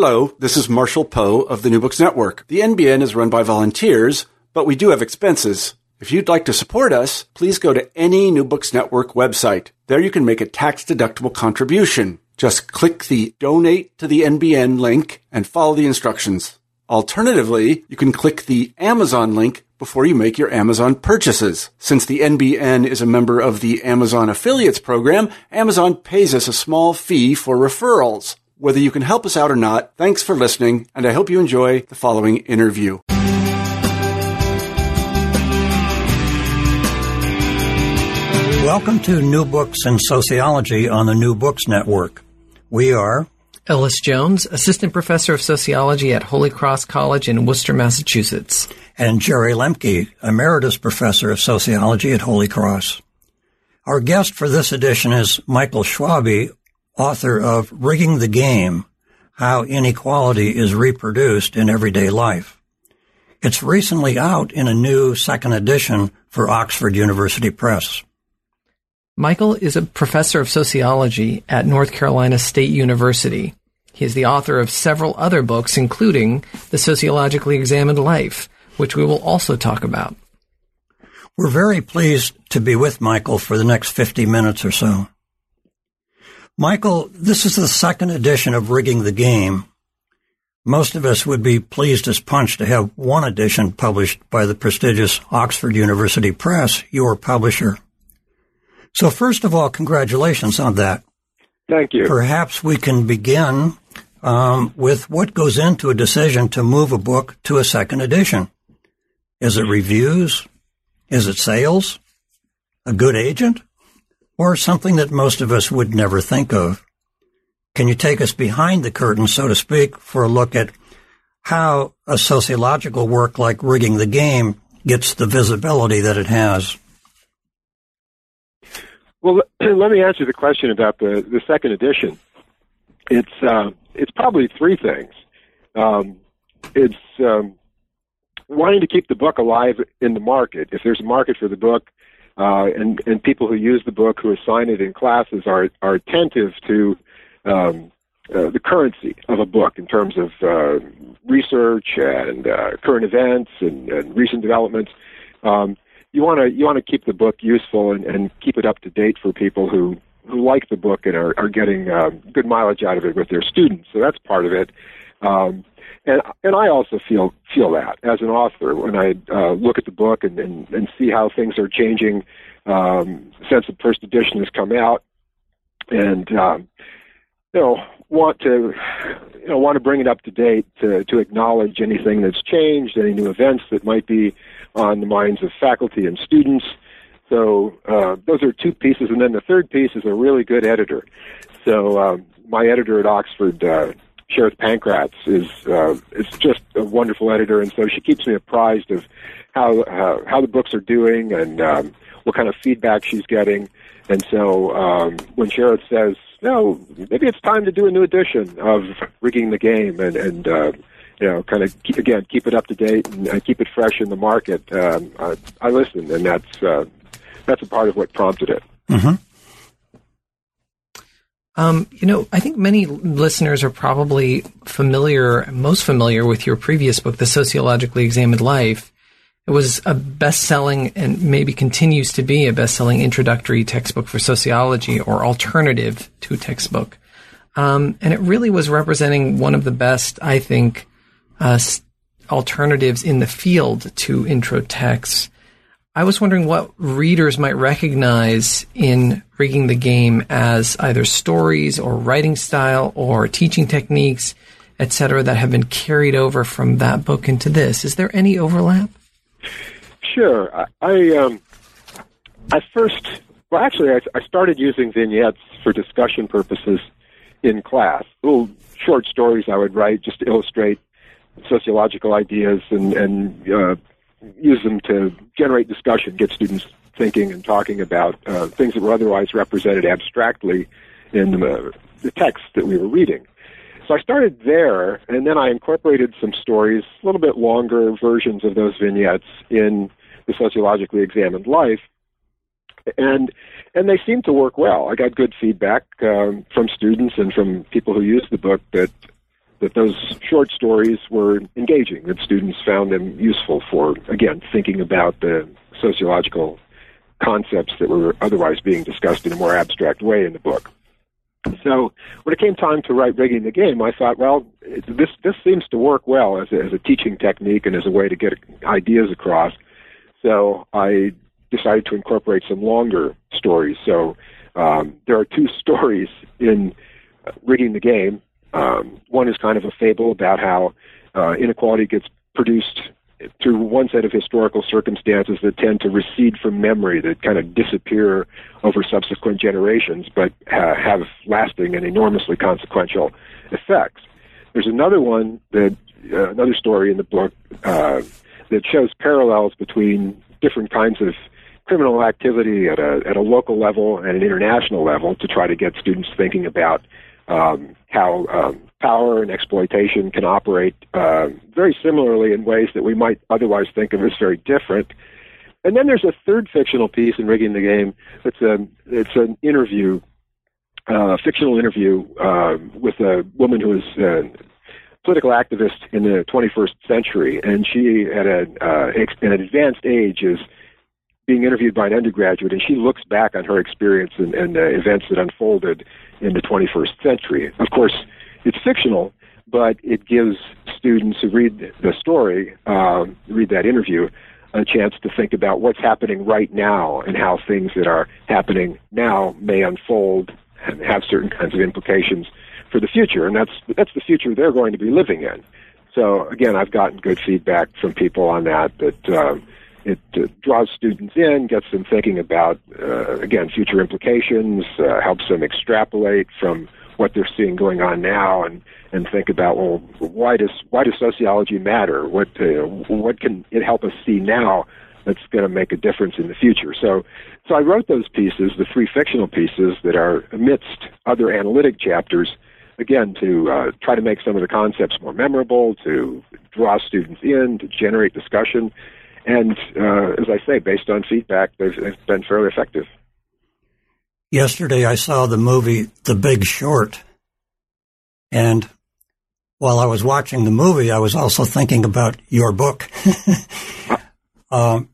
Hello, this is Marshall Poe of the New Books Network. The NBN is run by volunteers, but we do have expenses. If you'd like to support us, please go to any New Books Network website. There you can make a tax deductible contribution. Just click the donate to the NBN link and follow the instructions. Alternatively, you can click the Amazon link before you make your Amazon purchases. Since the NBN is a member of the Amazon Affiliates Program, Amazon pays us a small fee for referrals. Whether you can help us out or not, thanks for listening, and I hope you enjoy the following interview. Welcome to New Books in Sociology on the New Books Network. We are Ellis Jones, Assistant Professor of Sociology at Holy Cross College in Worcester, Massachusetts. and Jerry Lembcke, Emeritus Professor of Sociology at Holy Cross. Our guest for this edition is Michael Schwalbe, author of Rigging the Game, How Inequality is Reproduced in Everyday Life. It's recently out in a new second edition for Oxford University Press. Michael is a professor of sociology at North Carolina State University. He is the author of several other books, including The Sociologically Examined Life, which we will also talk about. We're very pleased to be with Michael for the next 50 minutes or so. Michael, this is the second edition of Rigging the Game. Most of us would be pleased as punch to have one edition published by the prestigious Oxford University Press, your publisher. So first of all, congratulations on that. Thank you. Perhaps we can begin um, with what goes into a decision to move a book to a second edition. Is it reviews? Is it sales? A good agent? Or something that most of us would never think of? Can you take us behind the curtain, so to speak, for a look at how a sociological work like Rigging the Game gets the visibility that it has? Well, let me answer the question about the, the second edition. It's uh, it's probably three things. Um, it's um, wanting to keep the book alive in the market. If there's a market for the book, uh, and and people who use the book who assign it in classes are are attentive to um, uh, the currency of a book in terms of uh, research and uh, current events and, and recent developments. Um, you want to you want to keep the book useful and, and keep it up to date for people who who like the book and are, are getting um, good mileage out of it with their students. So that's part of it. Um, and and I also feel feel that as an author when I uh, look at the book and, and, and see how things are changing um, since the first edition has come out, and um, you know want to you know want to bring it up to date to to acknowledge anything that's changed, any new events that might be on the minds of faculty and students. So uh, those are two pieces, and then the third piece is a really good editor. So um, my editor at Oxford, uh, Sherith Pankratz, is uh, is just a wonderful editor, and so she keeps me apprised of how uh, how the books are doing and um, what kind of feedback she's getting. And so um, when Sherith says, "No, maybe it's time to do a new edition of Rigging the Game," and and uh, you know, kind of keep, again keep it up to date and uh, keep it fresh in the market, um, I, I listen, and that's uh, that's a part of what prompted it. Mm-hmm. Um, you know, I think many listeners are probably familiar, most familiar with your previous book, The Sociologically Examined Life. It was a best-selling and maybe continues to be a best-selling introductory textbook for sociology or alternative to textbook. Um, and it really was representing one of the best, I think, uh, alternatives in the field to intro texts. I was wondering what readers might recognize in rigging the game as either stories or writing style or teaching techniques, etc., that have been carried over from that book into this. Is there any overlap? Sure. I, I um, I first, well, actually, I, I started using vignettes for discussion purposes in class. Little short stories I would write just to illustrate sociological ideas and, and uh, use them to generate discussion, get students thinking and talking about uh, things that were otherwise represented abstractly in the, the text that we were reading. So I started there, and then I incorporated some stories, a little bit longer versions of those vignettes in the sociologically examined life, and and they seemed to work well. I got good feedback um, from students and from people who used the book that that those short stories were engaging, that students found them useful for again thinking about the sociological concepts that were otherwise being discussed in a more abstract way in the book. So when it came time to write rigging the game, I thought, well, this this seems to work well as a, as a teaching technique and as a way to get ideas across. So I decided to incorporate some longer stories. So um, there are two stories in rigging the game. Um, one is kind of a fable about how uh, inequality gets produced through one set of historical circumstances that tend to recede from memory, that kind of disappear over subsequent generations, but have lasting and enormously consequential effects. There's another one that uh, another story in the book uh, that shows parallels between different kinds of criminal activity at a at a local level and an international level to try to get students thinking about um, how um, power and exploitation can operate uh, very similarly in ways that we might otherwise think of as very different. And then there's a third fictional piece in rigging the game. It's a it's an interview, uh, fictional interview uh, with a woman who is a political activist in the 21st century, and she at a uh, an advanced age is being interviewed by an undergraduate, and she looks back on her experience and, and the events that unfolded in the 21st century. Of course, it's fictional, but it gives students who read the story, um, read that interview, a chance to think about what's happening right now and how things that are happening now may unfold and have certain kinds of implications for the future. And that's that's the future they're going to be living in. So again, I've gotten good feedback from people on that. That um, it uh, draws students in, gets them thinking about uh, again future implications, uh, helps them extrapolate from what they're seeing going on now and and think about well why does why does sociology matter? What uh, what can it help us see now that's going to make a difference in the future? So so I wrote those pieces the three fictional pieces that are amidst other analytic chapters again to uh, try to make some of the concepts more memorable to draw students in to generate discussion and uh, as I say based on feedback they've, been fairly effective Yesterday I saw the movie The Big Short. And while I was watching the movie, I was also thinking about your book. um,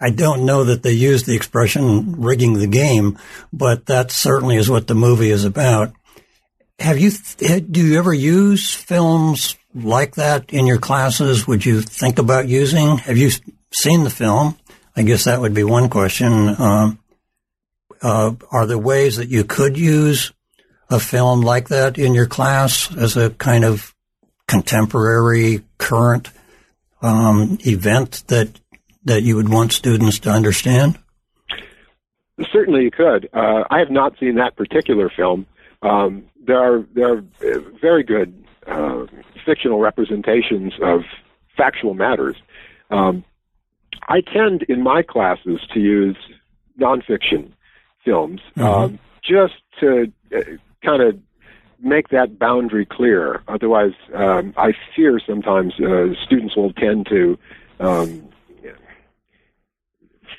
I don't know that they use the expression rigging the game, but that certainly is what the movie is about. Have you, do you ever use films like that in your classes? Would you think about using? Have you seen the film? I guess that would be one question. Um, uh, are there ways that you could use a film like that in your class as a kind of contemporary, current um, event that that you would want students to understand? Certainly, you could. Uh, I have not seen that particular film. Um, there are there are very good uh, fictional representations of factual matters. Um, I tend in my classes to use nonfiction films, mm-hmm. um, just to uh, kind of make that boundary clear. Otherwise, um, I fear sometimes uh, students will tend to um,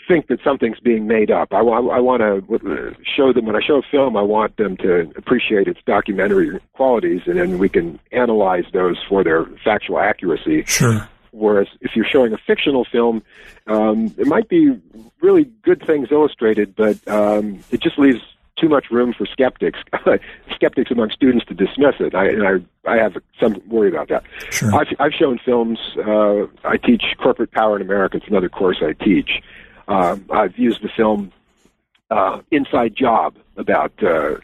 think that something's being made up. I, I, I want to show them when I show a film, I want them to appreciate its documentary qualities, and then we can analyze those for their factual accuracy. Sure. Whereas if you're showing a fictional film, um, it might be really good things illustrated, but um, it just leaves too much room for skeptics, skeptics among students to dismiss it. I, and I, I have some worry about that. Sure. I've, I've shown films. Uh, I teach corporate power in America. It's another course I teach. Uh, I've used the film uh, Inside Job about uh,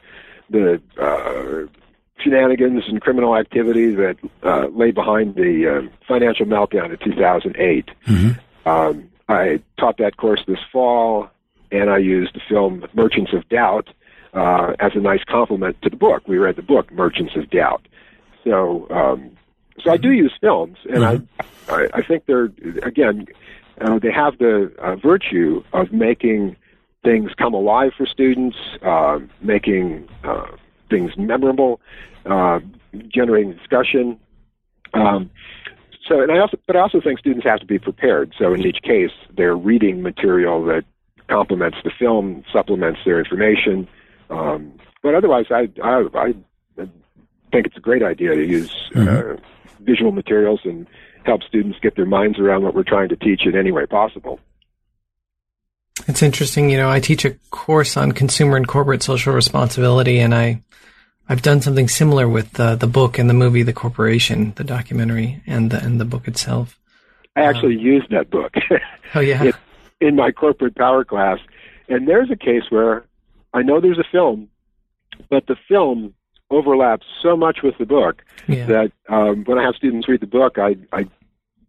the uh, shenanigans and criminal activity that uh, lay behind the uh, financial meltdown in 2008. Mm-hmm. Um, I taught that course this fall, and I used the film Merchants of Doubt uh, as a nice complement to the book. We read the book Merchants of Doubt. So um, so I do use films, and mm-hmm. I, I I think they're again uh, they have the uh, virtue of making things come alive for students, uh, making uh, things memorable, uh, generating discussion. Um, so, and I also, but I also think students have to be prepared. So, in each case, they're reading material that complements the film, supplements their information. Um, but otherwise, I, I, I think it's a great idea to use mm-hmm. uh, visual materials and help students get their minds around what we're trying to teach in any way possible. It's interesting. You know, I teach a course on consumer and corporate social responsibility, and I, I've done something similar with uh, the book and the movie, The Corporation, the documentary, and the and the book itself. I actually um, used that book. oh yeah. It, in my corporate power class, and there's a case where I know there's a film, but the film overlaps so much with the book yeah. that um, when I have students read the book, I, I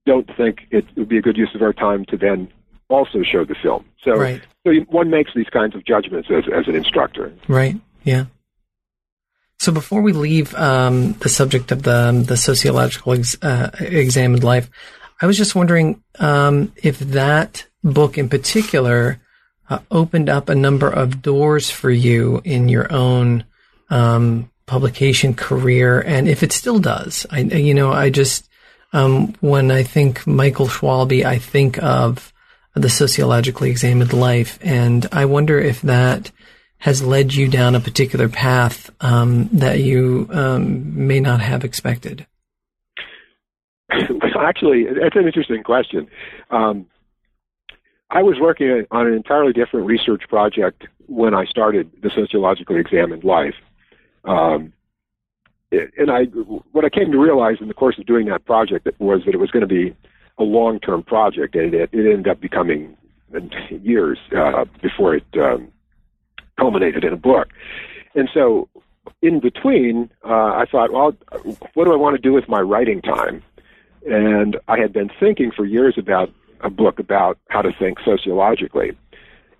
don't think it would be a good use of our time to then also show the film. So, right. so one makes these kinds of judgments as, as an instructor. Right. Yeah. So before we leave um, the subject of the um, the sociological ex, uh, examined life, I was just wondering um, if that book in particular uh, opened up a number of doors for you in your own um, publication career, and if it still does. I, you know, I just um, when I think Michael Schwalbe, I think of the sociologically examined life, and I wonder if that has led you down a particular path um, that you um, may not have expected. Actually, that's an interesting question. Um, I was working on an entirely different research project when I started the sociologically examined life. Um, and I, what I came to realize in the course of doing that project was that it was going to be a long-term project, and it, it ended up becoming years uh, before it um, culminated in a book. And so, in between, uh, I thought, well, what do I want to do with my writing time? And I had been thinking for years about a book about how to think sociologically.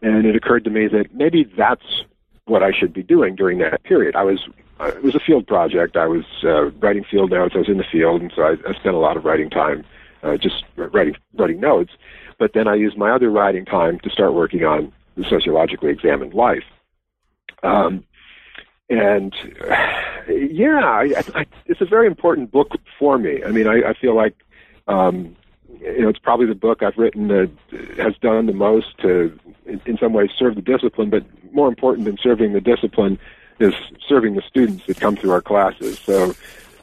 And it occurred to me that maybe that's what I should be doing during that period. I was uh, it was a field project. I was uh, writing field notes. I was in the field, and so I, I spent a lot of writing time uh, just writing writing notes. But then I used my other writing time to start working on the sociologically examined life. Um, and yeah, I, I, it's a very important book for me. I mean, I, I feel like um, you know it's probably the book I've written that has done the most to, in, in some ways, serve the discipline. But more important than serving the discipline is serving the students that come through our classes. So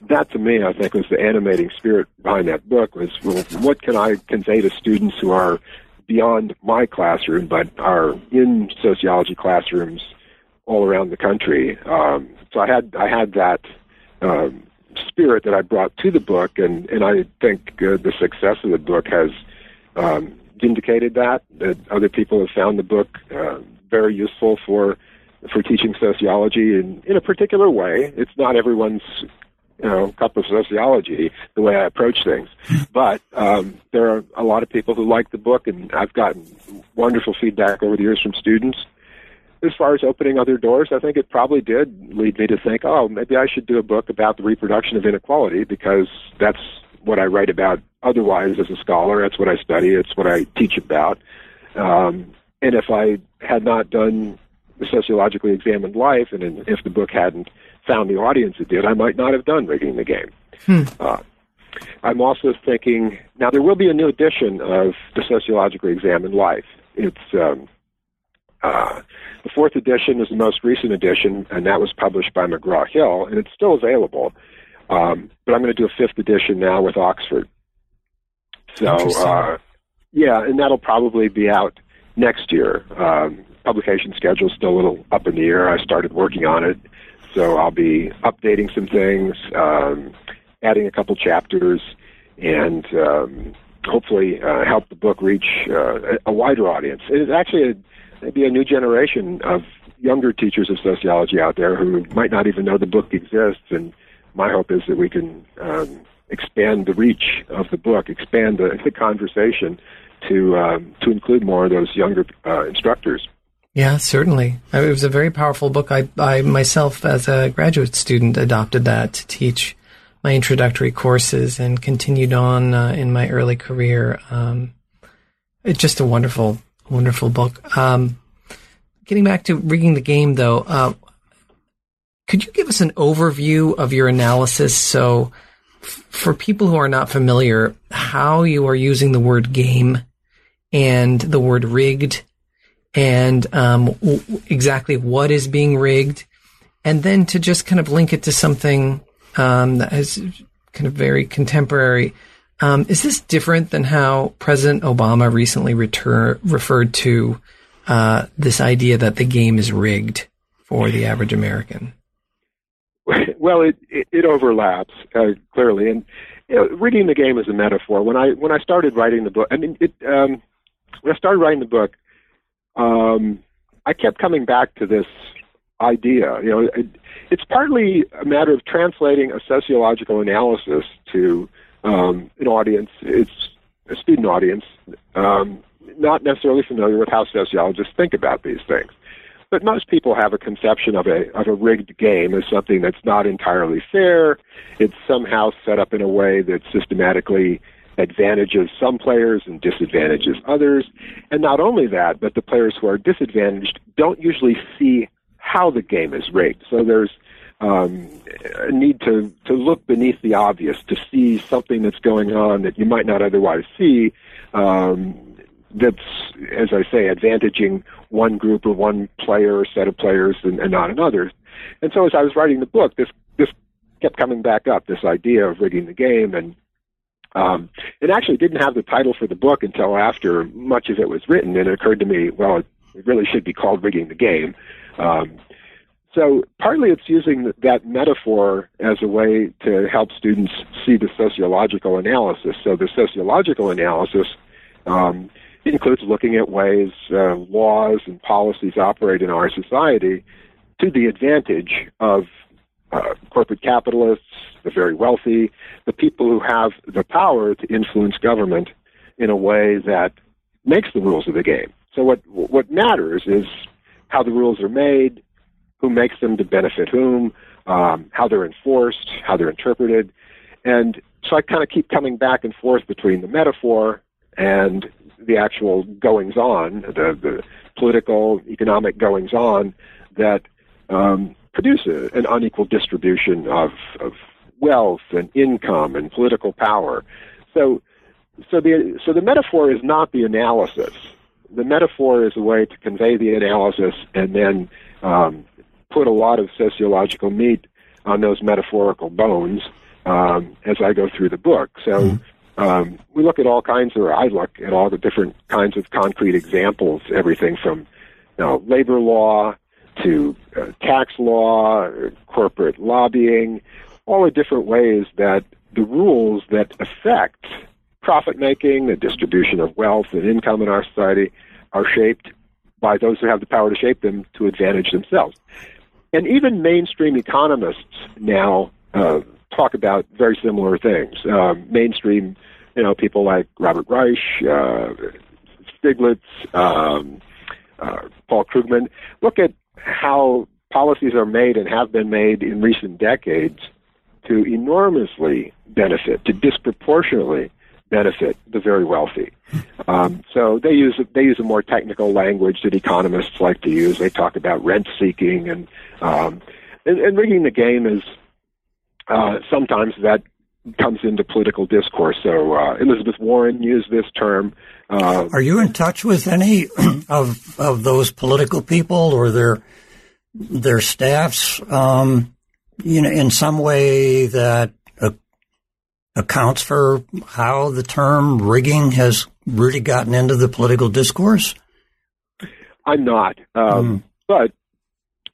that to me, I think, was the animating spirit behind that book was, well, what can I convey to students who are beyond my classroom, but are in sociology classrooms all around the country. Um, so I had I had that um, spirit that I brought to the book, and and I think uh, the success of the book has um, vindicated that. That other people have found the book uh, very useful for for teaching sociology in in a particular way. It's not everyone's you know cup of sociology the way I approach things, but um, there are a lot of people who like the book, and I've gotten wonderful feedback over the years from students. As far as opening other doors, I think it probably did lead me to think, oh, maybe I should do a book about the reproduction of inequality because that's what I write about otherwise as a scholar. That's what I study. It's what I teach about. Um, and if I had not done the sociologically examined life, and if the book hadn't found the audience it did, I might not have done Rigging the Game. Hmm. Uh, I'm also thinking now there will be a new edition of the sociologically examined life. It's um, uh, the fourth edition is the most recent edition, and that was published by McGraw Hill, and it's still available. Um, but I'm going to do a fifth edition now with Oxford. So, uh, yeah, and that'll probably be out next year. Um, publication schedule is still a little up in the air. I started working on it, so I'll be updating some things, um, adding a couple chapters, and um, hopefully uh, help the book reach uh, a wider audience. It is actually a, maybe a new generation of younger teachers of sociology out there who might not even know the book exists. And my hope is that we can um, expand the reach of the book, expand the, the conversation to um, to include more of those younger uh, instructors. Yeah, certainly. It was a very powerful book. I, I myself, as a graduate student, adopted that to teach my introductory courses and continued on uh, in my early career. Um, it's just a wonderful, wonderful book. Um, getting back to rigging the game, though, uh, could you give us an overview of your analysis? So, f- for people who are not familiar, how you are using the word game and the word rigged, and um, w- exactly what is being rigged, and then to just kind of link it to something um, that is kind of very contemporary. Um, is this different than how President Obama recently referred to uh, this idea that the game is rigged for the average American? Well, it it, it overlaps uh, clearly, and you know, rigging the game is a metaphor. When I when I started writing the book, I mean, it, um, when I started writing the book, um, I kept coming back to this idea. You know, it, it's partly a matter of translating a sociological analysis to um, an audience. It's a student audience, um, not necessarily familiar with how sociologists think about these things. But most people have a conception of a of a rigged game as something that's not entirely fair. It's somehow set up in a way that systematically advantages some players and disadvantages others. And not only that, but the players who are disadvantaged don't usually see how the game is rigged. So there's um, need to, to look beneath the obvious, to see something that's going on that you might not otherwise see. Um, that's, as I say, advantaging one group or one player or set of players and, and not another. And so as I was writing the book, this this kept coming back up, this idea of rigging the game, and um, it actually didn't have the title for the book until after much of it was written, and it occurred to me, well, it, really should be called rigging the game. Um, so partly it's using that metaphor as a way to help students see the sociological analysis. So the sociological analysis um, includes looking at ways uh, laws and policies operate in our society to the advantage of uh, corporate capitalists, the very wealthy, the people who have the power to influence government in a way that makes the rules of the game. So what what matters is how the rules are made, who makes them to benefit whom, um, how they're enforced, how they're interpreted, and so I kind of keep coming back and forth between the metaphor and the actual goings on, the, the political, economic goings on that um, produce a, an unequal distribution of, of wealth and income and political power. So, so the so the metaphor is not the analysis. The metaphor is a way to convey the analysis and then um, put a lot of sociological meat on those metaphorical bones um, as I go through the book. So. Mm-hmm um, we look at all kinds, or I look at all the different kinds of concrete examples, everything from you know, labor law to uh, tax law, corporate lobbying, all the different ways that the rules that affect profit making, the distribution of wealth and income in our society are shaped by those who have the power to shape them to advantage themselves. And even mainstream economists now uh, talk about very similar things. Um, mainstream, you know, people like Robert Reich, uh, Stiglitz, um, uh, Paul Krugman, look at how policies are made and have been made in recent decades to enormously benefit, to disproportionately benefit the very wealthy. Um, so they use they use a more technical language that economists like to use. They talk about rent seeking and um, and, and rigging the game is uh, sometimes that comes into political discourse. So uh, Elizabeth Warren used this term. Uh, Are you in touch with any of of those political people or their their staffs? Um, you know, in some way that accounts for how the term rigging has really gotten into the political discourse. I'm not, um, mm. but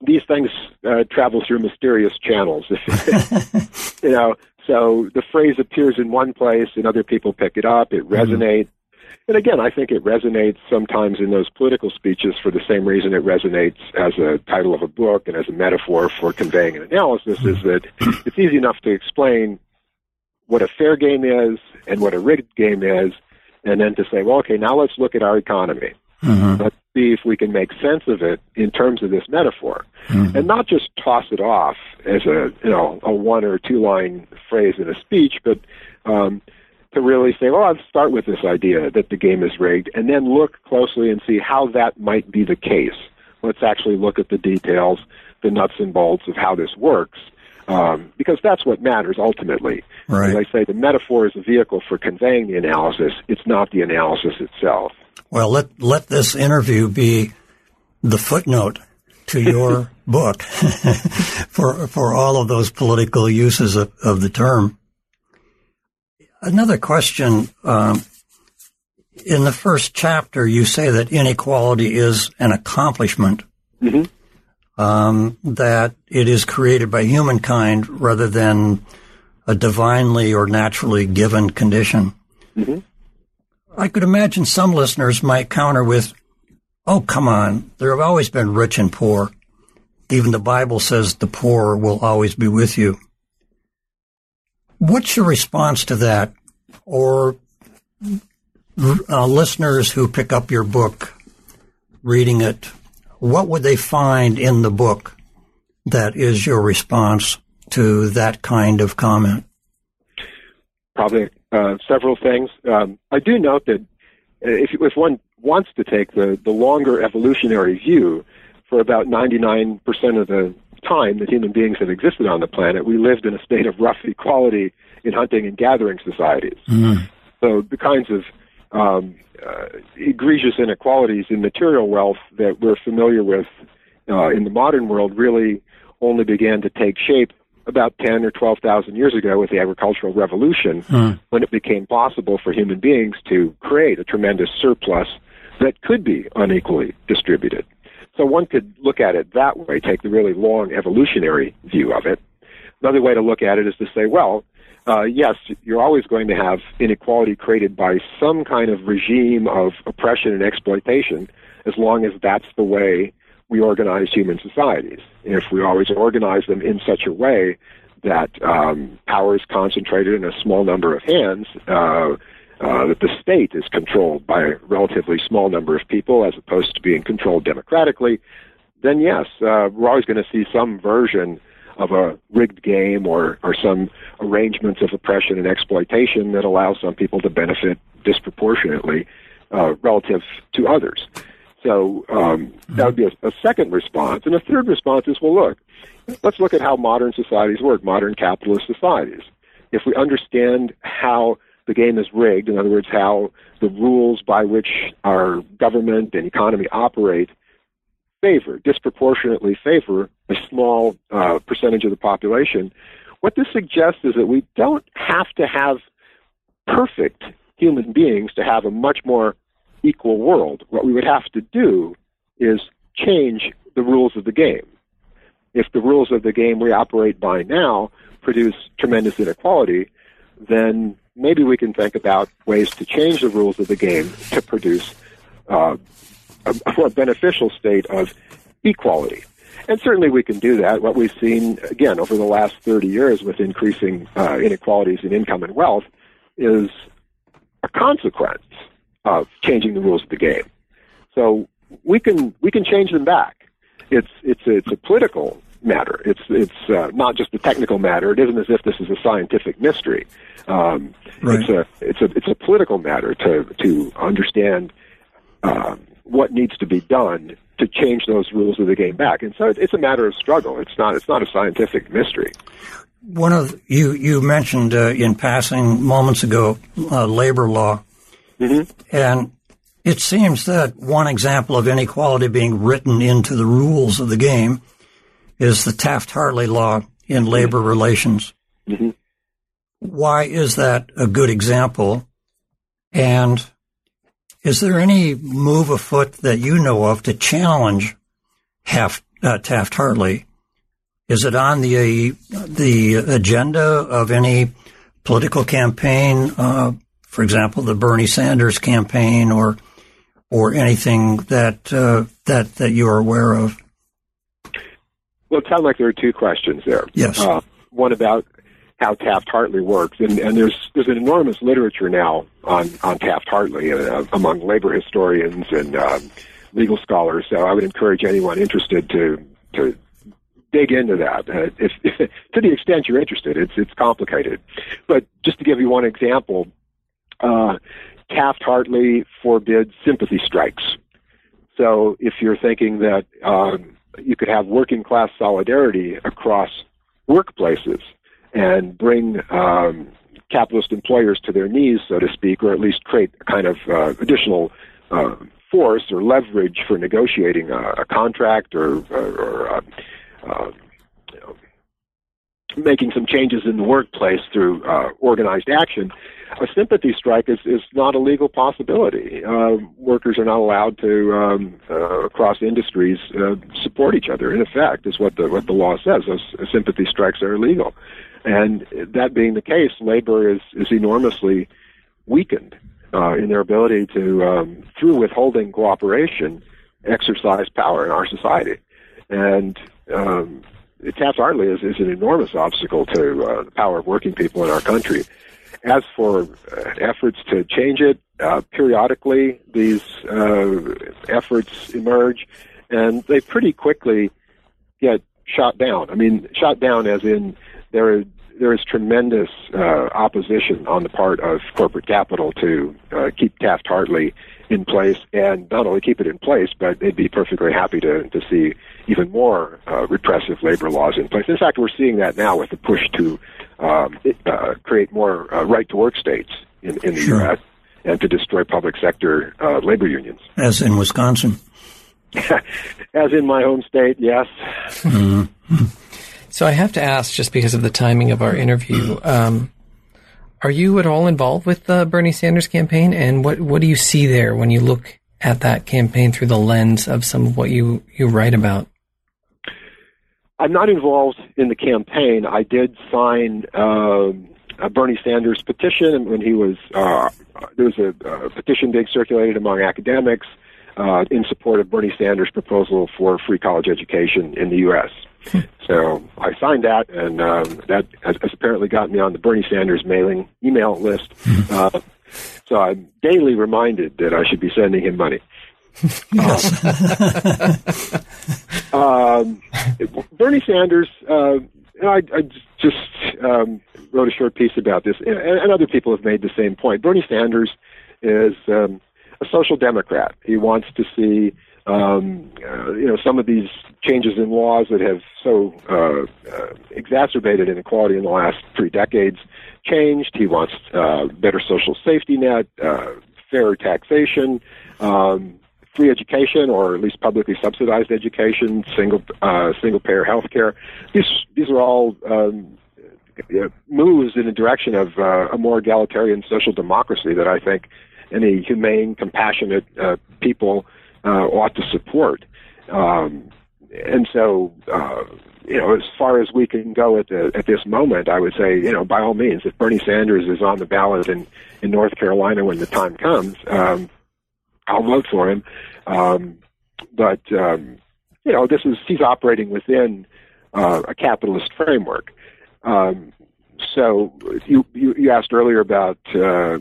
these things uh, travel through mysterious channels. you know, so the phrase appears in one place and other people pick it up. It mm-hmm. resonates. Mm-hmm. And again, I think it resonates sometimes in those political speeches for the same reason it resonates as a title of a book and as a metaphor for conveying an analysis is that it's easy enough to explain what a fair game is and what a rigged game is, and then to say, well, okay, now let's look at our economy. Mhm. Let's see if we can make sense of it in terms of this metaphor, and not just toss it off as a you know a one or two line phrase in a speech, but um, to really say, well, let's start with this idea that the game is rigged, and then look closely and see how that might be the case. Let's actually look at the details, the nuts and bolts of how this works, um, because that's what matters ultimately. Right. As I say, the metaphor is a vehicle for conveying the analysis. It's not the analysis itself. Well, let let this interview be the footnote to your book for for all of those political uses of, of the term. Another question. Um, in the first chapter, you say that inequality is an accomplishment. Mhm. Um, that it is created by humankind rather than a divinely or naturally given condition. Mhm. I could imagine some listeners might counter with, Oh, come on. There have always been rich and poor. Even the Bible says the poor will always be with you. What's your response to that? Or uh, listeners who pick up your book, reading it, what would they find in the book that is your response to that kind of comment? probably uh, several things. Um, I do note that if, if one wants to take the, the longer evolutionary view, for about 99% of the time that human beings have existed on the planet, we lived in a state of rough equality in hunting and gathering societies. So the kinds of um, uh, egregious inequalities in material wealth that we're familiar with uh, in the modern world really only began to take shape about 10 or 12,000 years ago with the agricultural revolution when it became possible for human beings to create a tremendous surplus that could be unequally distributed. So one could look at it that way, take the really long evolutionary view of it. Another way to look at it is to say, well, uh, yes, you're always going to have inequality created by some kind of regime of oppression and exploitation as long as that's the way we organize human societies. If we always organize them in such a way that um, power is concentrated in a small number of hands, uh, uh, that the state is controlled by a relatively small number of people as opposed to being controlled democratically, then yes, uh, we're always going to see some version of a rigged game or, or some arrangements of oppression and exploitation that allow some people to benefit disproportionately uh, relative to others. So um, that would be a, a second response. And a third response is, well, look, let's look at how modern societies work, modern capitalist societies. If we understand how the game is rigged, in other words, how the rules by which our government and economy operate favor, disproportionately favor a small uh, percentage of the population, what this suggests is that we don't have to have perfect human beings to have a much more equal world. What we would have to do is change the rules of the game. If the rules of the game we operate by now produce tremendous inequality, then maybe we can think about ways to change the rules of the game to produce uh, a, more beneficial state of equality. And certainly we can do that. What we've seen, again, over the last 30 years with increasing uh, inequalities in income and wealth is a consequence of changing the rules of the game. So we can we can change them back. It's it's it's a political matter. It's it's uh, not just a technical matter. It isn't as if this is a scientific mystery. Um, Right. It's a it's a it's a political matter to to understand um, what needs to be done to change those rules of the game back. And so it- it's a matter of struggle. It's not it's not a scientific mystery. One of you you mentioned uh, in passing moments ago uh, labor law, and it seems that one example of inequality being written into the rules of the game is the Taft-Hartley law in labor relations. Mhm. Why is that a good example? And is there any move afoot that you know of to challenge uh, Taft-Hartley? Is it on the the agenda of any political campaign? Uh, for example, the Bernie Sanders campaign, or or anything that uh, that that you are aware of? Well, it sounds like there are two questions there. Yes. Uh, one about how Taft Hartley works, and, and there's there's an enormous literature now on on Taft Hartley uh, among labor historians and um, legal scholars. So I would encourage anyone interested to to dig into that. Uh, if, if, to the extent you're interested, it's it's complicated. But just to give you one example, uh, Taft Hartley forbids sympathy strikes. So if you're thinking that um, you could have working class solidarity across workplaces and bring um, capitalist employers to their knees, so to speak, or at least create a kind of uh, additional uh, force or leverage for negotiating a, a contract or, or, or uh, uh, you know, making some changes in the workplace through uh, organized action, a sympathy strike is, is not a legal possibility. Uh, workers are not allowed to, um, uh, across industries, uh, support each other. In effect, is what the what the law says. Those sympathy strikes are illegal, and that being the case, labor is is enormously weakened uh, in their ability to, um, through withholding cooperation, exercise power in our society. And um, Taft Hartley is, is an enormous obstacle to uh, the power of working people in our country. As for uh, efforts to change it, uh, periodically these uh, efforts emerge, and they pretty quickly get shot down. I mean, shot down as in there there is tremendous uh, opposition on the part of corporate capital to uh, keep Taft Hartley in place, and not only keep it in place, but they'd be perfectly happy to to see even more uh, repressive labor laws in place. In fact, we're seeing that now with the push to um, uh, create more uh, right to work states in, in the sure. U.S. and to destroy public sector uh, labor unions. As in Wisconsin. As in my home state, yes. Mm-hmm. So I have to ask, just because of the timing of our interview, um, are you at all involved with the Bernie Sanders campaign, and what what do you see there when you look at that campaign through the lens of some of what you you write about? I'm not involved in the campaign. I did sign uh, a Bernie Sanders petition when he was uh, there was a, a, petition being circulated among academics uh, in support of Bernie Sanders' proposal for free college education in the U.S. Hmm. so I signed that, and um, that has, has, apparently gotten me on the Bernie Sanders mailing email list. Hmm. Uh, so I'm daily reminded that I should be sending him money. Yes. um, Bernie Sanders, uh, I, I just um, wrote a short piece about this, and, and, other people have made the same point. Bernie Sanders is um, a social democrat. He wants to see, um, uh, you know, some of these changes in laws that have so uh, uh, exacerbated inequality in the last three decades changed. He wants uh, better social safety net, uh, fairer taxation. Um, free education or at least publicly subsidized education, single uh, single payer health care. These these are all um, moves in the direction of uh, a more egalitarian social democracy that I think any humane, compassionate uh, people uh, ought to support. Um, and so, uh, you know, as far as we can go at the, at this moment, I would say, you know, by all means, if Bernie Sanders is on the ballot in in North Carolina when the time comes, um, I'll vote for him. Um, but um, you know, this is he's operating within uh, a capitalist framework. Um, so you, you, you asked earlier about uh,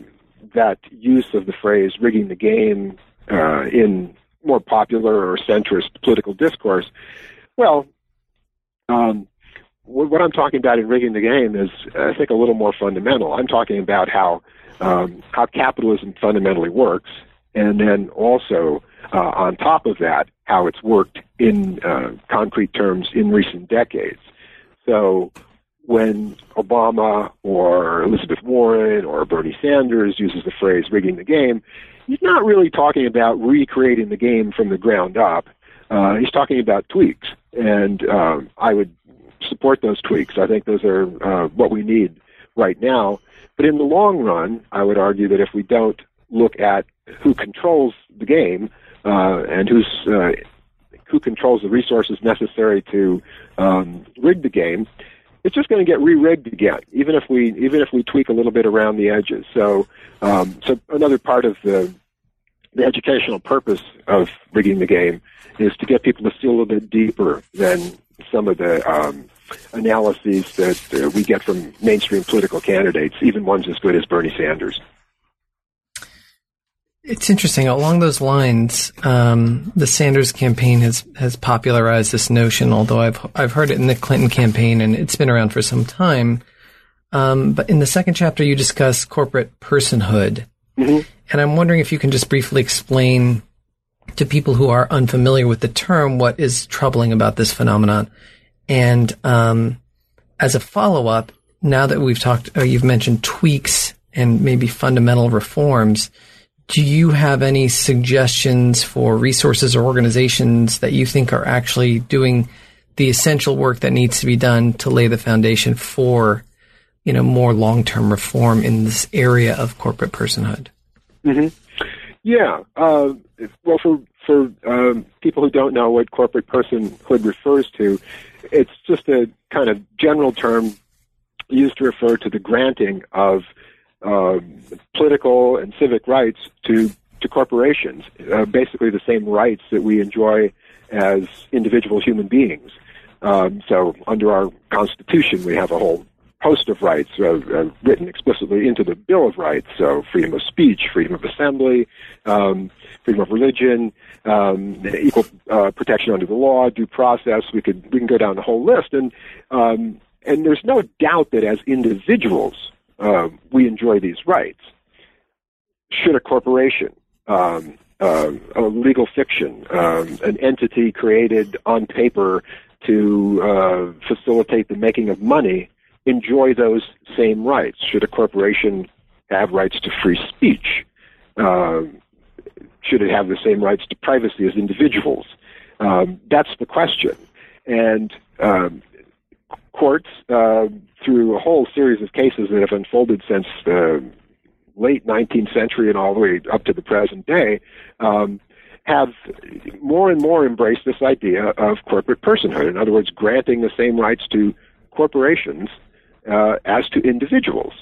that use of the phrase "rigging the game" uh, in more popular or centrist political discourse. Well, um, what I'm talking about in rigging the game is, I think, a little more fundamental. I'm talking about how um, how capitalism fundamentally works, and then also uh, on top of that, how it's worked in uh, concrete terms in recent decades. So when Obama or Elizabeth Warren or Bernie Sanders uses the phrase rigging the game, he's not really talking about recreating the game from the ground up. Uh, he's talking about tweaks, and um, I would support those tweaks. I think those are uh, what we need right now. But in the long run, I would argue that if we don't look at who controls the game uh, and who's uh, who controls the resources necessary to um, rig the game, it's just going to get re-rigged again, even if we even if we tweak a little bit around the edges. So, um, so another part of the the educational purpose of rigging the game is to get people to see a little bit deeper than some of the um, analyses that uh, we get from mainstream political candidates, even ones as good as Bernie Sanders. It's interesting. Along those lines, um, the Sanders campaign has has popularized this notion. Although I've I've heard it in the Clinton campaign, and it's been around for some time. Um, but in the second chapter, you discuss corporate personhood, mm-hmm. and I'm wondering if you can just briefly explain to people who are unfamiliar with the term what is troubling about this phenomenon, and um, as a follow up, now that we've talked, uh, you've mentioned tweaks and maybe fundamental reforms do you have any suggestions for resources or organizations that you think are actually doing the essential work that needs to be done to lay the foundation for, you know, more long-term reform in this area of corporate personhood? Mm-hmm. Yeah. Uh, well, for for um, people who don't know what corporate personhood refers to, it's just a kind of general term used to refer to the granting of uh, political and civic rights to to corporations, uh, basically the same rights that we enjoy as individual human beings. Um, so, under our Constitution, we have a whole host of rights uh, uh, written explicitly into the Bill of Rights. So, freedom of speech, freedom of assembly, um, freedom of religion, um, equal uh, protection under the law, due process. We could we can go down the whole list, and um, and there's no doubt that as individuals, uh, we enjoy these rights. Should a corporation, um, uh, a legal fiction, um, an entity created on paper to uh, facilitate the making of money, enjoy those same rights? Should a corporation have rights to free speech? Um, should it have the same rights to privacy as individuals? Um, that's the question. And um, courts, uh, through a whole series of cases that have unfolded since the late 19th century and all the way up to the present day, um, have more and more embraced this idea of corporate personhood. In other words, granting the same rights to corporations uh, as to individuals.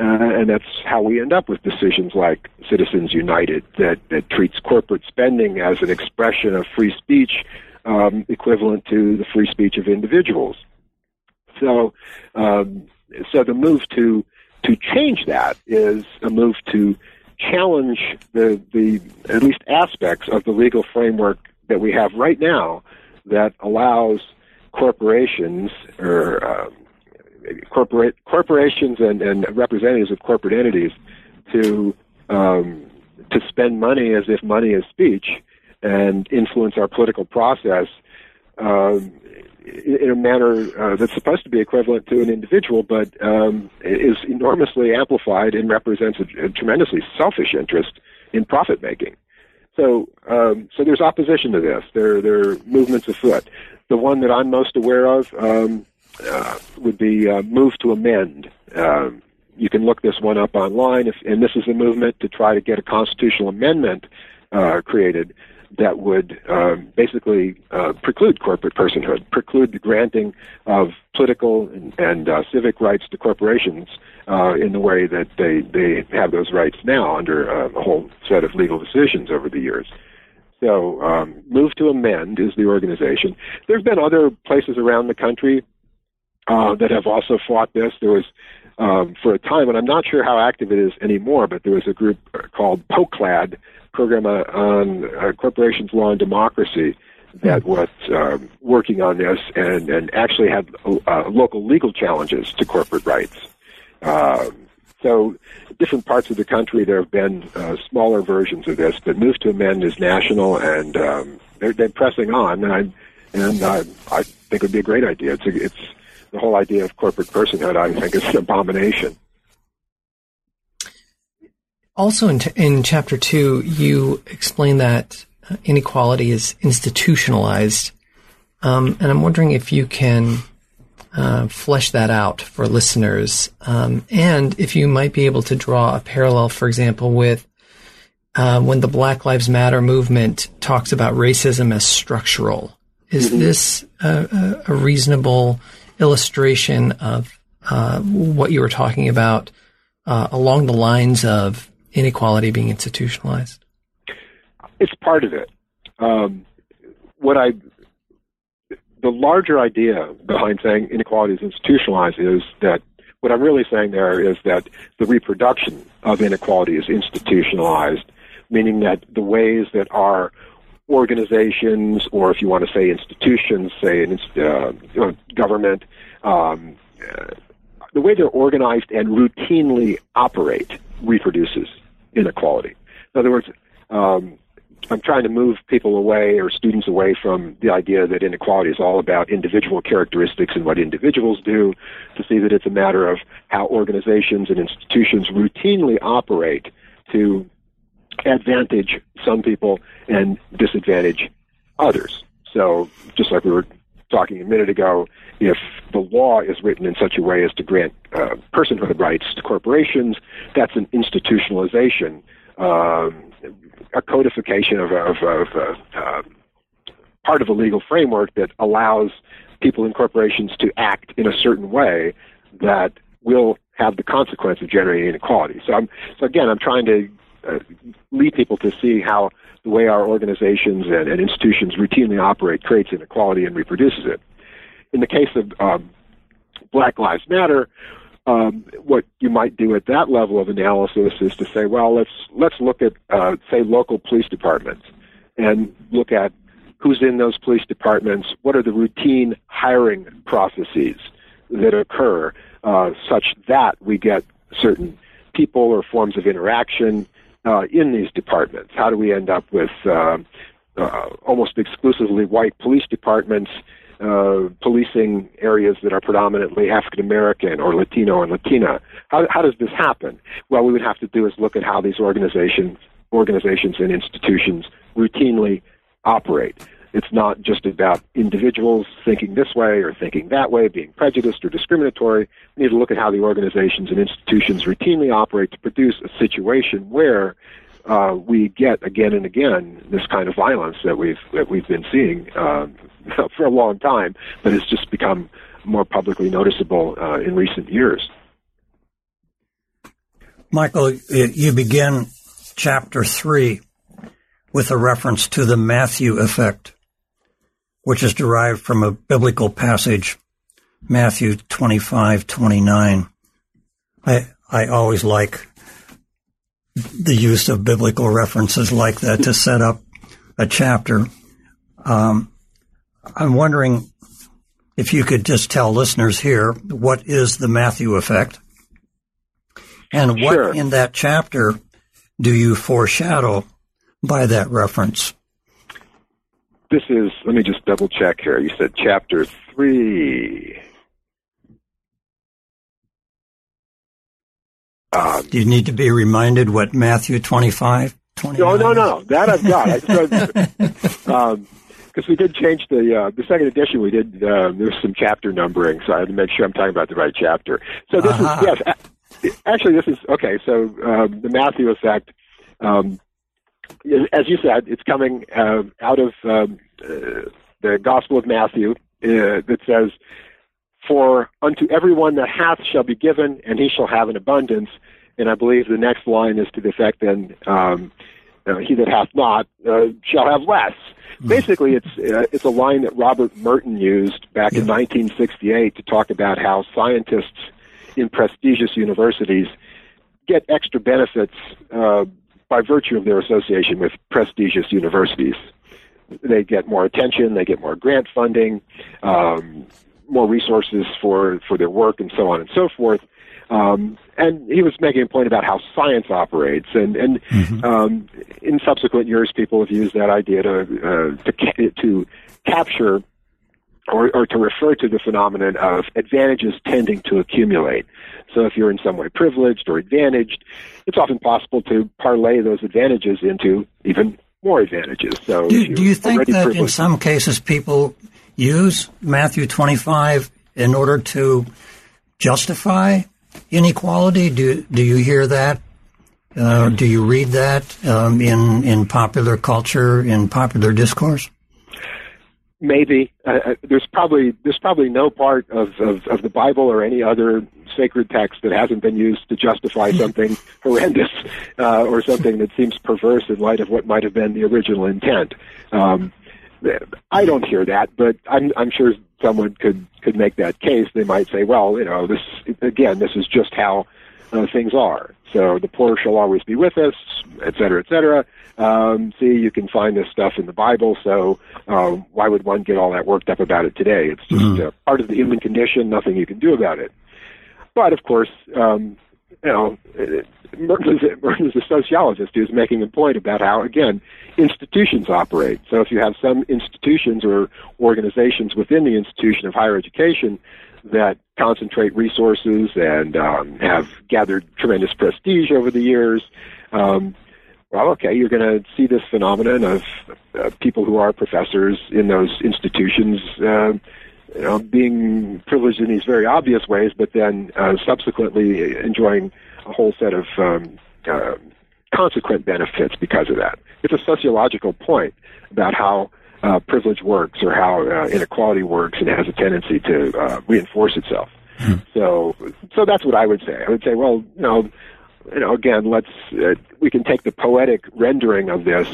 Uh, and that's how we end up with decisions like Citizens United that, that treats corporate spending as an expression of free speech um, equivalent to the free speech of individuals. So, um, so the move to to change that is a move to challenge the the at least aspects of the legal framework that we have right now that allows corporations or uh, corporate corporations and, and representatives of corporate entities to um, to spend money as if money is speech and influence our political process um, in a manner uh, that's supposed to be equivalent to an individual, but um, is enormously amplified and represents a, a tremendously selfish interest in profit making. So, um, so there's opposition to this. There, there are movements afoot. The one that I'm most aware of um, uh, would be uh, Move to Amend. Um, you can look this one up online, if, and this is a movement to try to get a constitutional amendment uh, created that would um, basically uh, preclude corporate personhood, preclude the granting of political and, and uh, civic rights to corporations uh, in the way that they, they have those rights now under uh, a whole set of legal decisions over the years. So, um, Move to Amend is the organization. There have been other places around the country uh, that have also fought this. There was um, for a time, and I'm not sure how active it is anymore, but there was a group called POCLAD, Program on uh, Corporations, Law, and Democracy, that hmm. was um, working on this and, and actually had uh, local legal challenges to corporate rights. Uh, so, different parts of the country, there have been uh, smaller versions of this, but Move to Amend is national, and um, they're, they're pressing on. And, I, and I, I think it would be a great idea. It's, a, it's the whole idea of corporate personhood, I think, is an abomination. Also, in, t- in chapter two, you explain that uh, inequality is institutionalized. Um, and I'm wondering if you can uh, flesh that out for listeners, um, and if you might be able to draw a parallel, for example, with uh, when the Black Lives Matter movement talks about racism as structural. Is mm-hmm. this a, a, reasonable illustration of uh, what you were talking about uh, along the lines of inequality being institutionalized? It's part of it. Um, what I the larger idea behind saying inequality is institutionalized is that what I'm really saying there is that the reproduction of inequality is institutionalized, meaning that the ways that our organizations, or if you want to say institutions, say an uh, government, um, uh, the way they're organized and routinely operate reproduces inequality. In other words, um, I'm trying to move people away or students away from the idea that inequality is all about individual characteristics and what individuals do to see that it's a matter of how organizations and institutions routinely operate to advantage some people and disadvantage others. So just like we were talking a minute ago, if the law is written in such a way as to grant uh, personhood rights to corporations, that's an institutionalization. Um, a codification of, of, of uh, uh, part of a legal framework that allows people in corporations to act in a certain way that will have the consequence of generating inequality. So, I'm, so again, I'm trying to lead people to see how the way our organizations and, and, institutions routinely operate creates inequality and reproduces it. In the case of um, Black Lives Matter, um, what you might do at that level of analysis is to say, well, let's let's look at uh, say local police departments and look at who's in those police departments. What are the routine hiring processes that occur, uh, such that we get certain people or forms of interaction uh, in these departments? How do we end up with uh, uh, almost exclusively white police departments? uh, policing areas that are predominantly African American or Latino and Latina. How, how does this happen? Well, we would have to do is look at how these organizations, organizations and institutions routinely operate. It's not just about individuals thinking this way or thinking that way, being prejudiced or discriminatory. We need to look at how the organizations and institutions routinely operate to produce a situation where uh, we get again and again this kind of violence that we've that we've been seeing uh, for a long time, but it's just become more publicly noticeable uh, in recent years. Michael, you begin chapter three with a reference to the Matthew effect, which is derived from a biblical passage, Matthew twenty-five twenty-nine. I I always like the use of biblical references like that to set up a chapter. Um, I'm wondering if you could just tell listeners here what is the Matthew effect and what sure. in that chapter do you foreshadow by that reference? This is, let me just double check here. You said chapter three. Um, Do you need to be reminded what Matthew 25, 29 No, no, no. That I've got. Because um, we did change the uh, the second edition. We did uh, there's some chapter numbering, so I had to make sure I'm talking about the right chapter. So this uh-huh. is yes. Actually, this is okay. So um, the Matthew effect, um, as you said, it's coming uh, out of um, uh, the Gospel of Matthew uh, that says for unto everyone that hath shall be given, and he shall have an abundance. And I believe the next line is to the effect, then um, uh, he that hath not uh, shall have less. Mm. Basically, it's uh, it's a line that Robert Merton used back in 1968 to talk about how scientists in prestigious universities get extra benefits uh, by virtue of their association with prestigious universities. They get more attention, they get more grant funding, um, more resources for for their work and so on and so forth. Um, and he was making a point about how science operates, and and mm-hmm. um, in subsequent years, people have used that idea to uh, to ca- to capture or, or to refer to the phenomenon of advantages tending to accumulate. So if you're in some way privileged or advantaged, it's often possible to parlay those advantages into even more advantages. So do, do you think that in some cases people use Matthew 25 in order to justify inequality? Do do you hear that? Uh, do you read that um, in in popular culture, in popular discourse? Maybe uh, uh there's probably there's probably no part of, of, of the Bible or any other sacred text that hasn't been used to justify something horrendous uh, or something that seems perverse in light of what might have been the original intent. Um, I don't hear that, but I'm I'm sure someone could could make that case. They might say, well, you know, this again, this is just how uh, things are. So the poor shall always be with us, et cetera, et cetera. Um, see, you can find this stuff in the Bible, so uh, why would one get all that worked up about it today? It's just mm-hmm. uh, part of the human condition, nothing you can do about it. But of course, um, you know, Merton's, Merton's a sociologist who's making a point about how, again, institutions operate. So if you have some institutions or organizations within the institution of higher education that concentrate resources and um, have gathered tremendous prestige over the years, um, well, okay, you're going to see this phenomenon of uh, people who are professors in those institutions, uh, you know, being privileged in these very obvious ways, but then uh, subsequently enjoying a whole set of um, uh, consequent benefits because of that. It's a sociological point about how uh, privilege works or how uh, inequality works, and has a tendency to uh, reinforce itself. Hmm. So, so that's what I would say. I would say, well, you know, you know, again, let's uh, we can take the poetic rendering of this,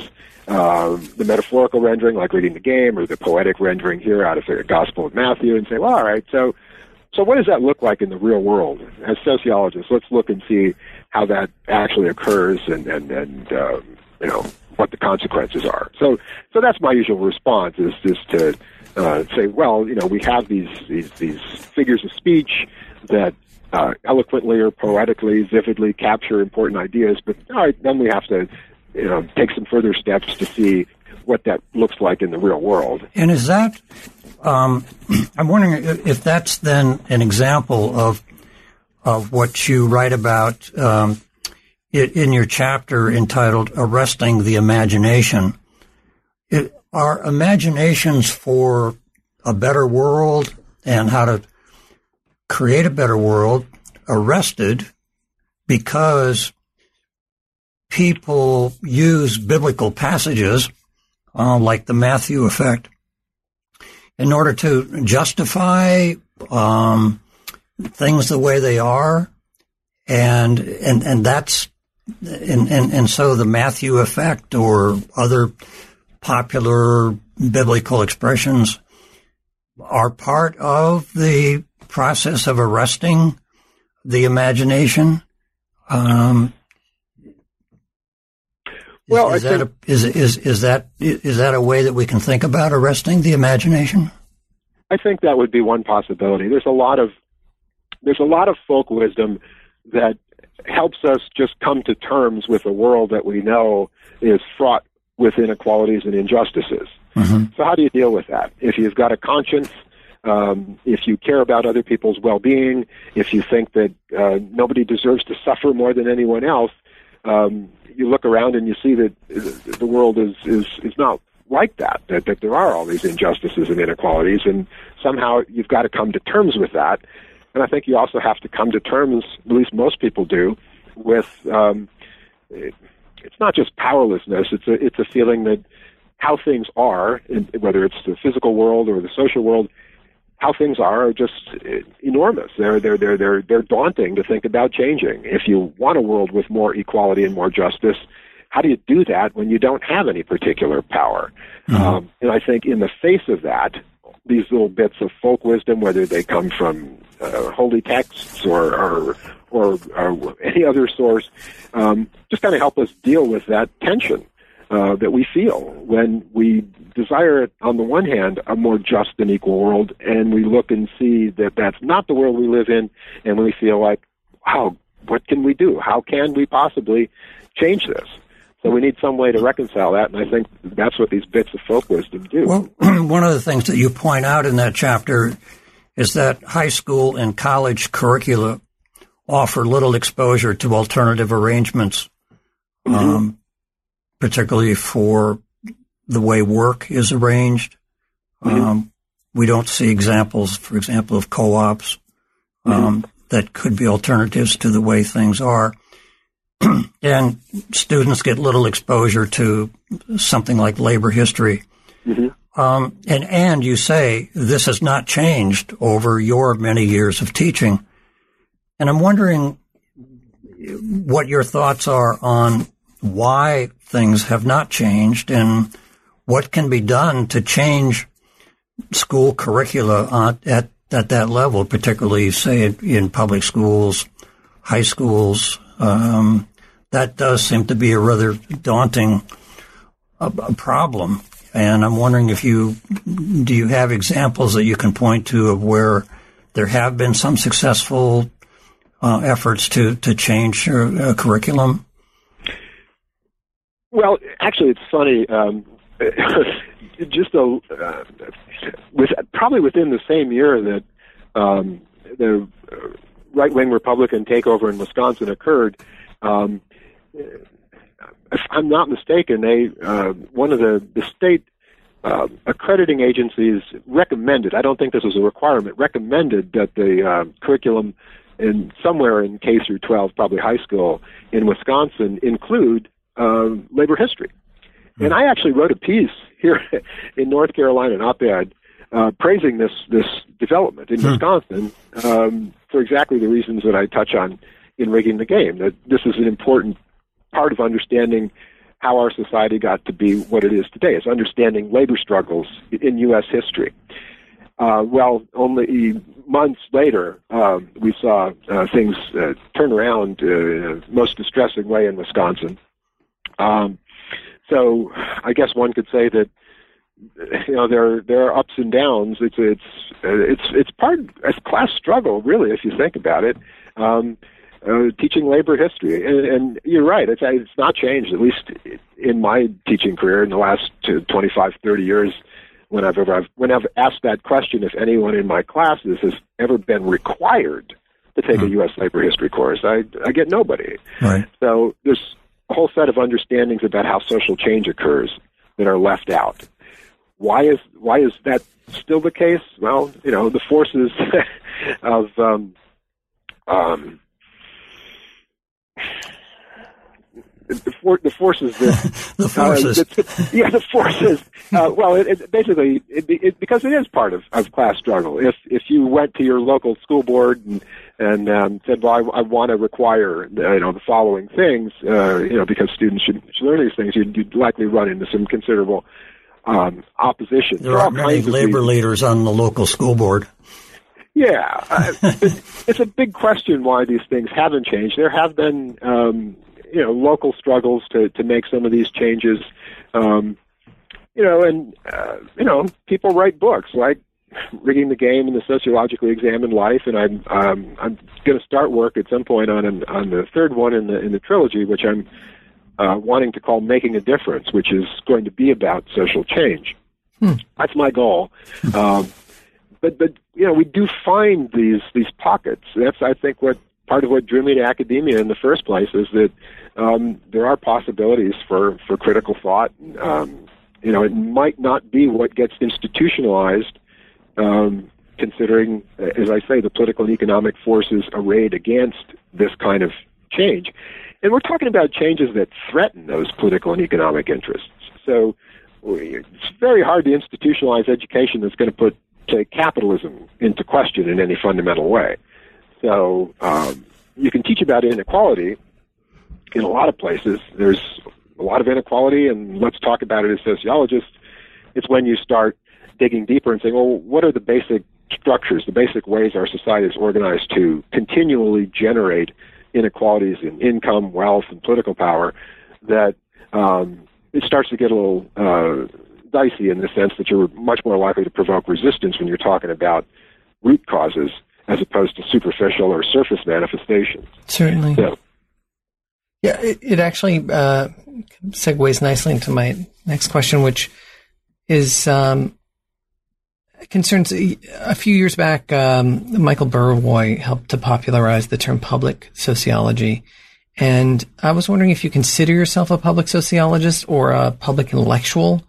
uh, the metaphorical rendering, like rigging the game, or the poetic rendering here out of the Gospel of Matthew, and say, well, all right, so so what does that look like in the real world? As sociologists, let's look and see how that actually occurs, and and and um, you know what the consequences are. So so that's my usual response is just to uh, say, well, you know, we have these these these figures of speech that uh, eloquently or poetically, vividly capture important ideas. But all right, then we have to, you know, take some further steps to see what that looks like in the real world. And is that? Um, I'm wondering if that's then an example of of what you write about um, in your chapter entitled "Arresting the Imagination." It, are imaginations for a better world and how to create a better world arrested because people use biblical passages uh, like the Matthew effect in order to justify um, things the way they are, and and and that's and, and and so the Matthew effect or other popular biblical expressions are part of the process of arresting the imagination? Um, well, is, is that a, is, is is that is that a way that we can think about arresting the imagination? I think that would be one possibility. There's a lot of there's a lot of folk wisdom that helps us just come to terms with a world that we know is fraught with inequalities and injustices. Mm-hmm. So how do you deal with that? If you've got a conscience um, if you care about other people's well-being, if you think that uh, nobody deserves to suffer more than anyone else, um, you look around and you see that the world is is is not like that, that. That there are all these injustices and inequalities, and somehow you've got to come to terms with that. And I think you also have to come to terms, at least most people do, with um, it, it's not just powerlessness. It's a it's a feeling that how things are, whether it's the physical world or the social world, how things are are just enormous. They're they're they're they're they're daunting to think about changing. If you want a world with more equality and more justice, how do you do that when you don't have any particular power? Mm-hmm. Um, and I think in the face of that, these little bits of folk wisdom, whether they come from uh, holy texts or or, or, or any other source, um, just kind of help us deal with that tension uh, that we feel when we desire, on the one hand, a more just and equal world, and we look and see that that's not the world we live in, and we feel like, wow, what can we do? How can we possibly change this? So we need some way to reconcile that, and I think that's what these bits of folk wisdom do. Well, one of the things that you point out in that chapter is that high school and college curricula offer little exposure to alternative arrangements, mm-hmm. um, particularly for the way work is arranged. Mm-hmm. Um, we don't see examples, for example, of co-ops um, mm-hmm. that could be alternatives to the way things are. and students get little exposure to something like labor history. Mm-hmm. Um, and and you say this has not changed over your many years of teaching, and I'm wondering what your thoughts are on why things have not changed and what can be done to change school curricula at, at that level, particularly say in public schools, high schools. Um, that does seem to be a rather daunting uh, problem. And I'm wondering if you do you have examples that you can point to of where there have been some successful uh, efforts to to change uh, curriculum? Well, actually, it's funny. Um, just a, uh, with probably within the same year that um, the right wing Republican takeover in Wisconsin occurred. Um, if I'm not mistaken, they uh, one of the the state uh, accrediting agencies recommended. I don't think this was a requirement. Recommended that the uh, curriculum in somewhere in K through 12, probably high school in Wisconsin, include uh, labor history. And I actually wrote a piece here in North Carolina, an op-ed, uh, praising this this development in. Wisconsin um, for exactly the reasons that I touch on in rigging the game. That this is an important part of understanding how our society got to be what it is today. Is understanding labor struggles in U.S. history. Uh, well, only months later, um, we saw uh, things uh, turn around uh, in a most distressing way in Wisconsin. Um, so, I guess one could say that you know there there are ups and downs. It's it's it's it's part it's class struggle, really, if you think about it. Um, uh, teaching labor history, and, and you're right. It's it's not changed at least in my teaching career in the last 25, 30 years whenever I've when I've asked that question, if anyone in my classes has ever been required to take mm-hmm. a hmm. U.S. labor history course, I I get nobody. Right. So there's whole set of understandings about how social change occurs that are left out. Why is why is that still the case? Well, you know, the forces of um, um, the, for, the forces that the forces, uh, that, yeah, the forces. Uh, well, it, it basically it, it, because it is part of, of class struggle. If if you went to your local school board and and um, said, "Well, I, I want to require you know the following things," uh, you know, because students should, should learn these things, you'd, you'd likely run into some considerable um, opposition. There are many labor leaders on the local school board. Yeah, uh, it's a big question why these things haven't changed. There have been um, you know local struggles to to make some of these changes. Um, you know, and uh, you know, people write books like rigging the game and the sociologically examined life, and I'm um, I'm going to start work at some point on an, on the third one in the in the trilogy, which I'm uh, wanting to call making a difference, which is going to be about social change. Hmm. That's my goal. Um, but but you know we do find these these pockets. That's I think what part of what drew me to academia in the first place is that um, there are possibilities for, for critical thought. Um, you know, it might not be what gets institutionalized, um, considering, as I say, the political and economic forces arrayed against this kind of change. And we're talking about changes that threaten those political and economic interests. So it's very hard to institutionalize education that's going to put, say, capitalism into question in any fundamental way. So um, you can teach about inequality in a lot of places. There's a lot of inequality, and let's talk about it as sociologists. It's when you start digging deeper and saying, well, what are the basic structures, the basic ways our society is organized to continually generate inequalities in income, wealth, and political power that um, it starts to get a little uh, dicey in the sense that you're much more likely to provoke resistance when you're talking about root causes as opposed to superficial or surface manifestations. Certainly. So, yeah, it, it actually uh, segues nicely into my next question, which is um, concerns. A few years back, um, Michael Burawoy helped to popularize the term public sociology. And I was wondering if you consider yourself a public sociologist or a public intellectual.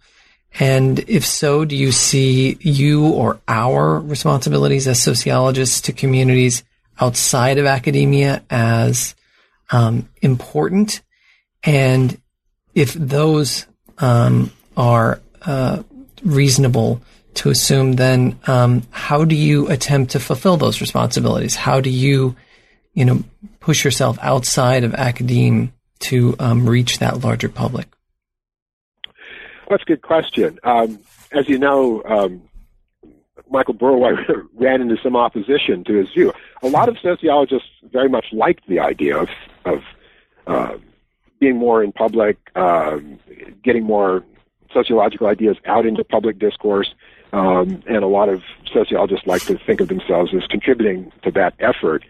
And if so, do you see you or our responsibilities as sociologists to communities outside of academia as um, important? And if those um, are uh, reasonable to assume, then um, how do you attempt to fulfill those responsibilities? How do you, you know, push yourself outside of academia to um, reach that larger public? That's a good question. Um, as you know, um, Michael Burawoy ran into some opposition to his view. A lot of sociologists very much liked the idea of, of uh, being more in public, um, getting more sociological ideas out into public discourse, um, and a lot of sociologists like to think of themselves as contributing to that effort.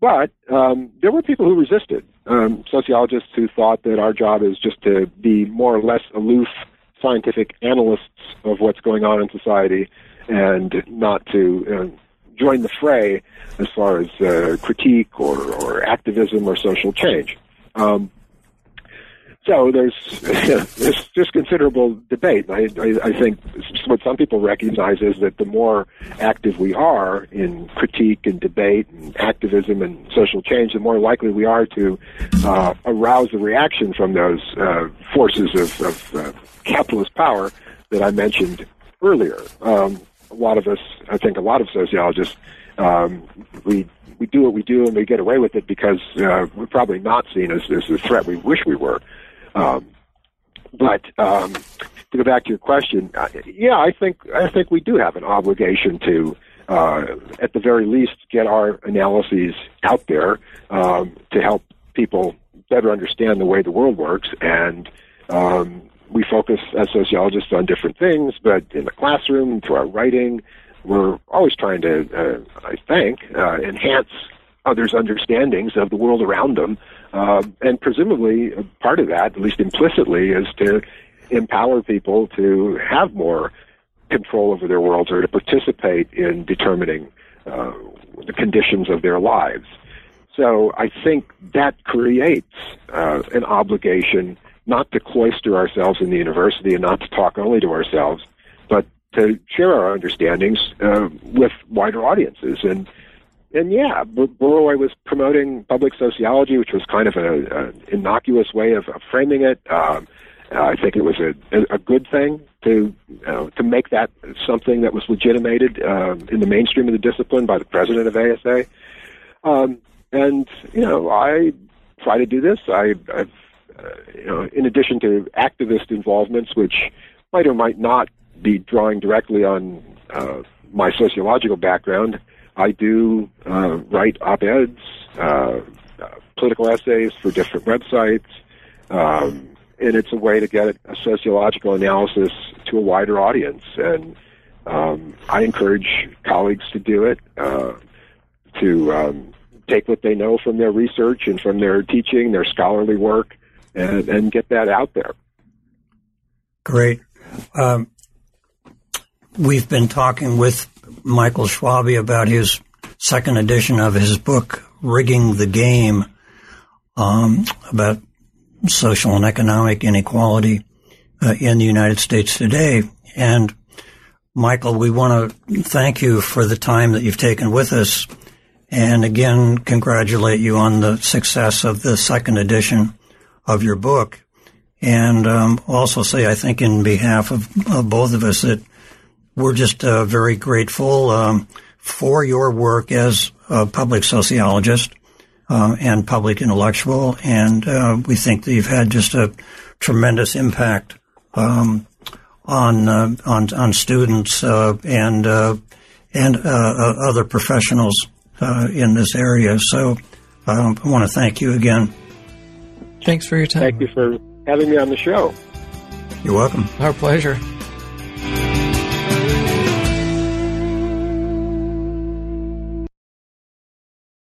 But um, there were people who resisted. Um, sociologists who thought that our job is just to be more or less aloof scientific analysts of what's going on in society and not to uh, join the fray as far as uh, critique or, or activism or social change. Um, so there's there's just considerable debate. I, I, I think what some people recognize is that the more active we are in critique and debate and activism and social change, the more likely we are to uh, arouse a reaction from those uh, forces of, of uh, capitalist power that I mentioned earlier. Um, a lot of us, I think, a lot of sociologists, um, we we do what we do and we get away with it because uh, we're probably not seen as, as the threat we wish we were. Um, but um, to go back to your question, yeah, I think I think we do have an obligation to, uh, at the very least, get our analyses out there um, to help people better understand the way the world works. And um, we focus as sociologists on different things, but in the classroom, through our writing, we're always trying to, uh, I think, uh, enhance others' understandings of the world around them. Uh, and presumably, part of that, at least implicitly, is to empower people to have more control over their worlds or to participate in determining uh, the conditions of their lives. So I think that creates uh, an obligation not to cloister ourselves in the university and not to talk only to ourselves, but to share our understandings uh, with wider audiences. And and yeah, Burawoy was promoting public sociology, which was kind of an innocuous way of, of framing it. Um, I think it was a, a good thing to uh, to make that something that was legitimated um, in the mainstream of the discipline by the president of ASA. Um, and you know, I try to do this. I, I've uh, you know, in addition to activist involvements, which might or might not be drawing directly on uh, my sociological background, I do uh, write op-eds, uh, political essays for different websites, um, and it's a way to get a sociological analysis to a wider audience. And um, I encourage colleagues to do it, uh, to um, take what they know from their research and from their teaching, their scholarly work, and, and get that out there. Great. Um, we've been talking with Michael Schwalbe about his second edition of his book, Rigging the Game, um, about social and economic inequality uh, in the United States today. And Michael, we want to thank you for the time that you've taken with us. And again, congratulate you on the success of the second edition of your book, and um, also say I think in behalf of, of, both of us that we're just uh, very grateful um, for your work as a public sociologist uh, and public intellectual, and uh, we think that you've had just a tremendous impact um, on, uh, on on students uh, and uh, and other professionals in this area. So um, I want to thank you again. Thanks for your time. Thank you for having me on the show. You're welcome. Our pleasure.